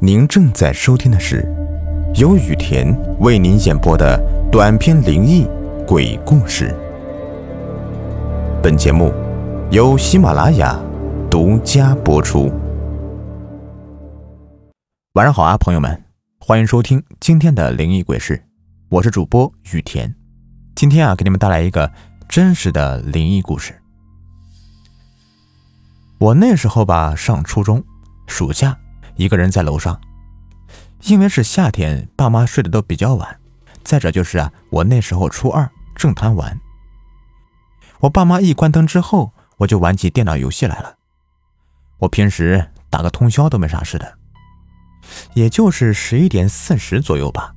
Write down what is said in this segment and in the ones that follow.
您正在收听的是由雨田为您演播的短篇灵异鬼故事。本节目由喜马拉雅独家播出。晚上好啊，朋友们，欢迎收听今天的灵异鬼事，我是主播雨田。今天啊，给你们带来一个真实的灵异故事。我那时候吧，上初中，暑假，一个人在楼上。因为是夏天，爸妈睡得都比较晚。再者就是啊，我那时候初二，正贪玩。我爸妈一关灯之后，我就玩起电脑游戏来了。我平时打个通宵都没啥事的。也就是十一点四十左右吧，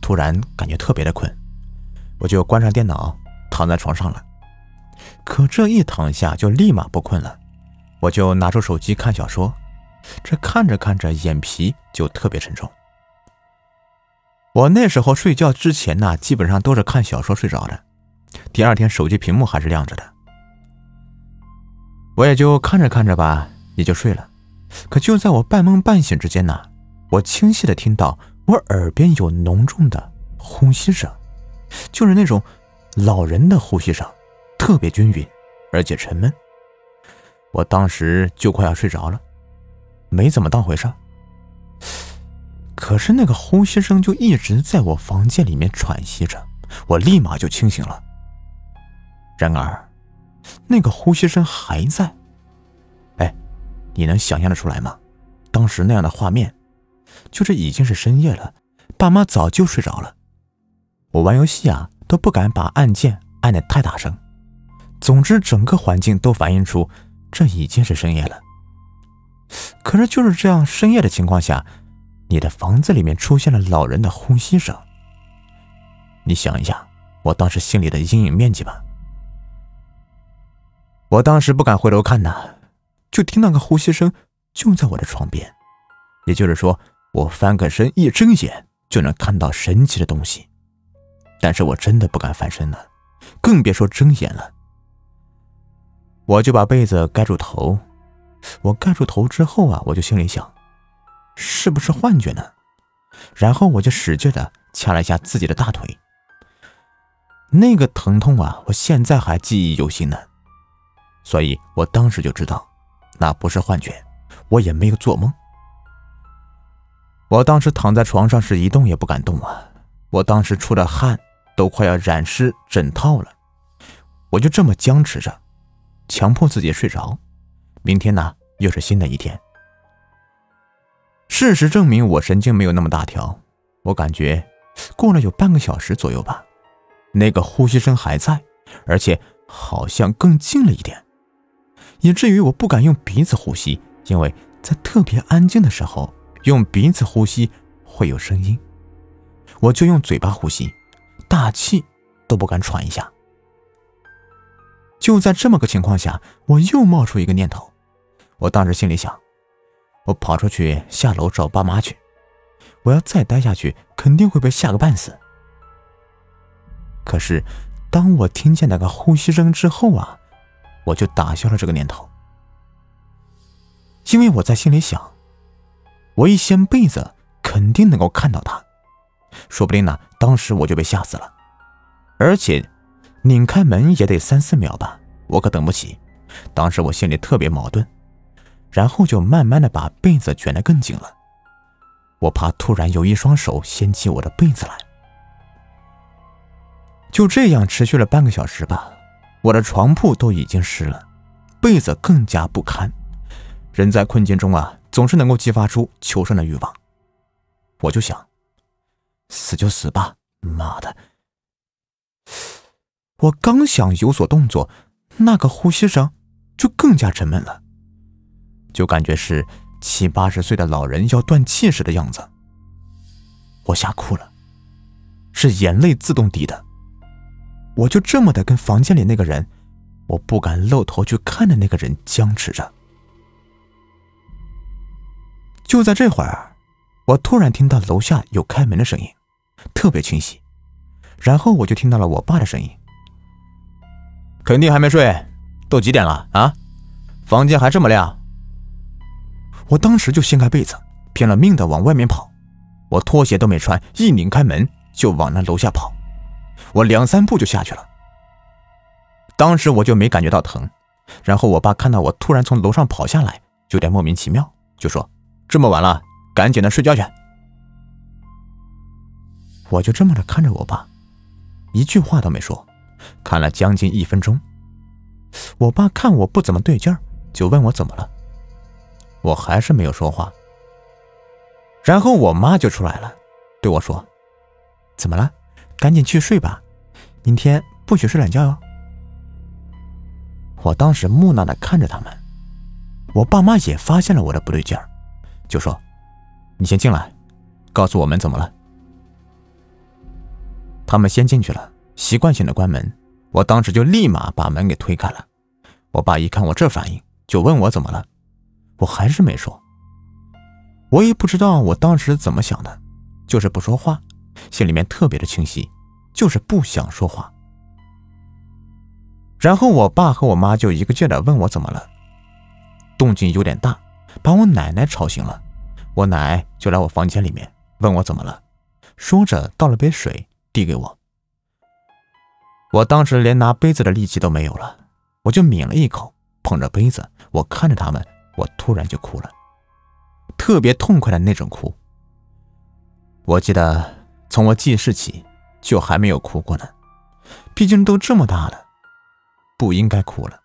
突然感觉特别的困，我就关上电脑，躺在床上了。可这一躺下就立马不困了。我就拿出手机看小说，这看着看着眼皮就特别沉重。我那时候睡觉之前呢，基本上都是看小说睡着的，第二天手机屏幕还是亮着的。我也就看着看着吧，也就睡了。可就在我半梦半醒之间呢，我清晰的听到我耳边有浓重的呼吸声，就是那种老人的呼吸声，特别均匀，而且沉闷。我当时就快要睡着了，没怎么当回事。可是那个呼吸声就一直在我房间里面喘息着，我立马就清醒了。然而，那个呼吸声还在。哎，你能想象得出来吗？当时那样的画面，就是已经是深夜了，爸妈早就睡着了。我玩游戏啊，都不敢把按键按得太大声。总之，整个环境都反映出。这已经是深夜了，可是就是这样深夜的情况下，你的房子里面出现了老人的呼吸声。你想一下，我当时心里的阴影面积吧。我当时不敢回头看呐，就听那个呼吸声就在我的床边，也就是说，我翻个身一睁眼就能看到神奇的东西，但是我真的不敢翻身了，更别说睁眼了。我就把被子盖住头，我盖住头之后啊，我就心里想，是不是幻觉呢？然后我就使劲的掐了一下自己的大腿，那个疼痛啊，我现在还记忆犹新呢。所以我当时就知道，那不是幻觉，我也没有做梦。我当时躺在床上是一动也不敢动啊，我当时出的汗都快要染湿枕套了，我就这么僵持着。强迫自己睡着，明天呢又是新的一天。事实证明我神经没有那么大条，我感觉过了有半个小时左右吧，那个呼吸声还在，而且好像更近了一点，以至于我不敢用鼻子呼吸，因为在特别安静的时候用鼻子呼吸会有声音，我就用嘴巴呼吸，大气都不敢喘一下。就在这么个情况下，我又冒出一个念头。我当时心里想，我跑出去下楼找爸妈去。我要再待下去，肯定会被吓个半死。可是，当我听见那个呼吸声之后啊，我就打消了这个念头。因为我在心里想，我一掀被子，肯定能够看到他，说不定呢，当时我就被吓死了，而且。拧开门也得三四秒吧，我可等不起。当时我心里特别矛盾，然后就慢慢的把被子卷得更紧了。我怕突然有一双手掀起我的被子来。就这样持续了半个小时吧，我的床铺都已经湿了，被子更加不堪。人在困境中啊，总是能够激发出求生的欲望。我就想，死就死吧，妈的！我刚想有所动作，那个呼吸声就更加沉闷了，就感觉是七八十岁的老人要断气时的样子。我吓哭了，是眼泪自动滴的。我就这么的跟房间里那个人，我不敢露头去看的那个人僵持着。就在这会儿，我突然听到楼下有开门的声音，特别清晰，然后我就听到了我爸的声音。肯定还没睡，都几点了啊？房间还这么亮。我当时就掀开被子，拼了命的往外面跑。我拖鞋都没穿，一拧开门就往那楼下跑。我两三步就下去了。当时我就没感觉到疼。然后我爸看到我突然从楼上跑下来，有点莫名其妙，就说：“这么晚了，赶紧的睡觉去。”我就这么的看着我爸，一句话都没说，看了将近一分钟。我爸看我不怎么对劲儿，就问我怎么了。我还是没有说话。然后我妈就出来了，对我说：“怎么了？赶紧去睡吧，明天不许睡懒觉哟。”我当时木讷的看着他们，我爸妈也发现了我的不对劲儿，就说：“你先进来，告诉我们怎么了。”他们先进去了，习惯性的关门。我当时就立马把门给推开了。我爸一看我这反应，就问我怎么了，我还是没说。我也不知道我当时怎么想的，就是不说话，心里面特别的清晰，就是不想说话。然后我爸和我妈就一个劲的问我怎么了，动静有点大，把我奶奶吵醒了。我奶就来我房间里面问我怎么了，说着倒了杯水递给我。我当时连拿杯子的力气都没有了，我就抿了一口，捧着杯子，我看着他们，我突然就哭了，特别痛快的那种哭。我记得从我记事起就还没有哭过呢，毕竟都这么大了。不应该哭了，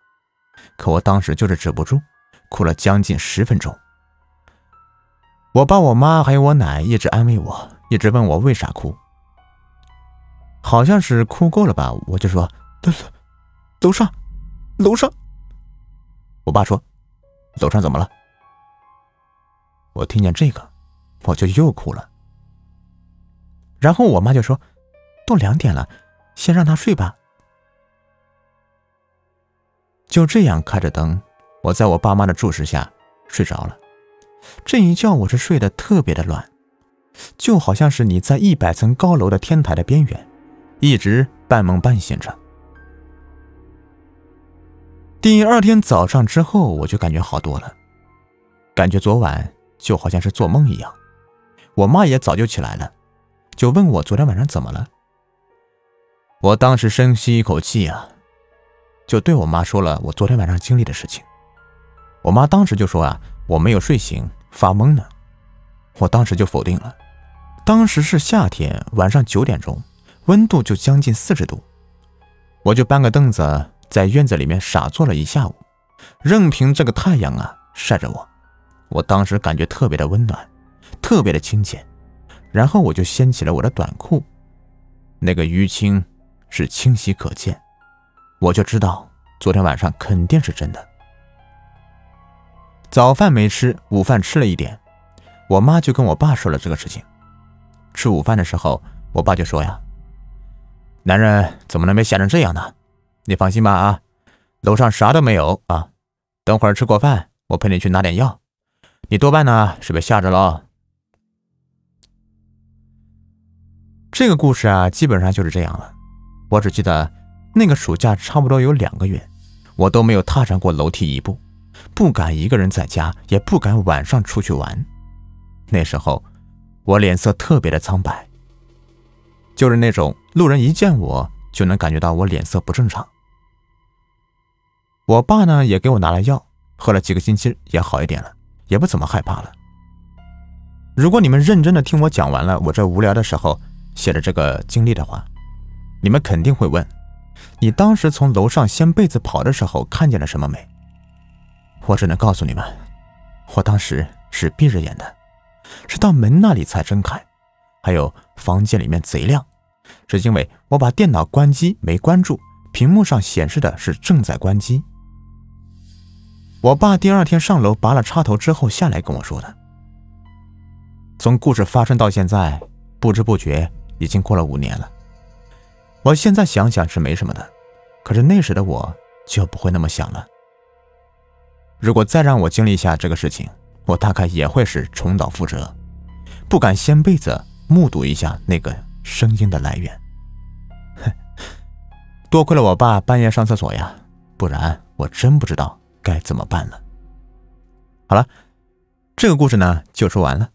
可我当时就是止不住，哭了将近十分钟。我爸、我妈还有我奶一直安慰我，一直问我为啥哭。好像是哭够了吧，我就说 楼楼上，楼上。我爸说楼上怎么了？我听见这个，我就又哭了。然后我妈就说都两点了，先让他睡吧。就这样开着灯，我在我爸妈的注视下睡着了。这一觉我是睡得特别的乱，就好像是你在一百层高楼的天台的边缘，一直半梦半醒着。第二天早上之后，我就感觉好多了，感觉昨晚就好像是做梦一样。我妈也早就起来了，就问我昨天晚上怎么了。我当时深吸一口气啊。就对我妈说了我昨天晚上经历的事情，我妈当时就说啊我没有睡醒发懵呢，我当时就否定了。当时是夏天晚上九点钟，温度就将近四十度，我就搬个凳子在院子里面傻坐了一下午，任凭这个太阳啊晒着我，我当时感觉特别的温暖，特别的亲切，然后我就掀起了我的短裤，那个淤青是清晰可见。我就知道昨天晚上肯定是真的。早饭没吃，午饭吃了一点，我妈就跟我爸说了这个事情。吃午饭的时候，我爸就说呀：“男人怎么能被吓成这样呢？你放心吧啊，楼上啥都没有啊。等会儿吃过饭，我陪你去拿点药。你多半呢是被吓着了。”这个故事啊，基本上就是这样了。我只记得。那个暑假差不多有两个月，我都没有踏上过楼梯一步，不敢一个人在家，也不敢晚上出去玩。那时候，我脸色特别的苍白，就是那种路人一见我就能感觉到我脸色不正常。我爸呢也给我拿了药，喝了几个星期也好一点了，也不怎么害怕了。如果你们认真的听我讲完了我这无聊的时候写的这个经历的话，你们肯定会问。你当时从楼上掀被子跑的时候看见了什么没？我只能告诉你们，我当时是闭着眼的，是到门那里才睁开。还有房间里面贼亮，是因为我把电脑关机没关住，屏幕上显示的是正在关机。我爸第二天上楼拔了插头之后下来跟我说的。从故事发生到现在，不知不觉已经过了五年了。我现在想想是没什么的，可是那时的我就不会那么想了。如果再让我经历一下这个事情，我大概也会是重蹈覆辙，不敢掀被子目睹一下那个声音的来源。多亏了我爸半夜上厕所呀，不然我真不知道该怎么办了。好了，这个故事呢就说完了。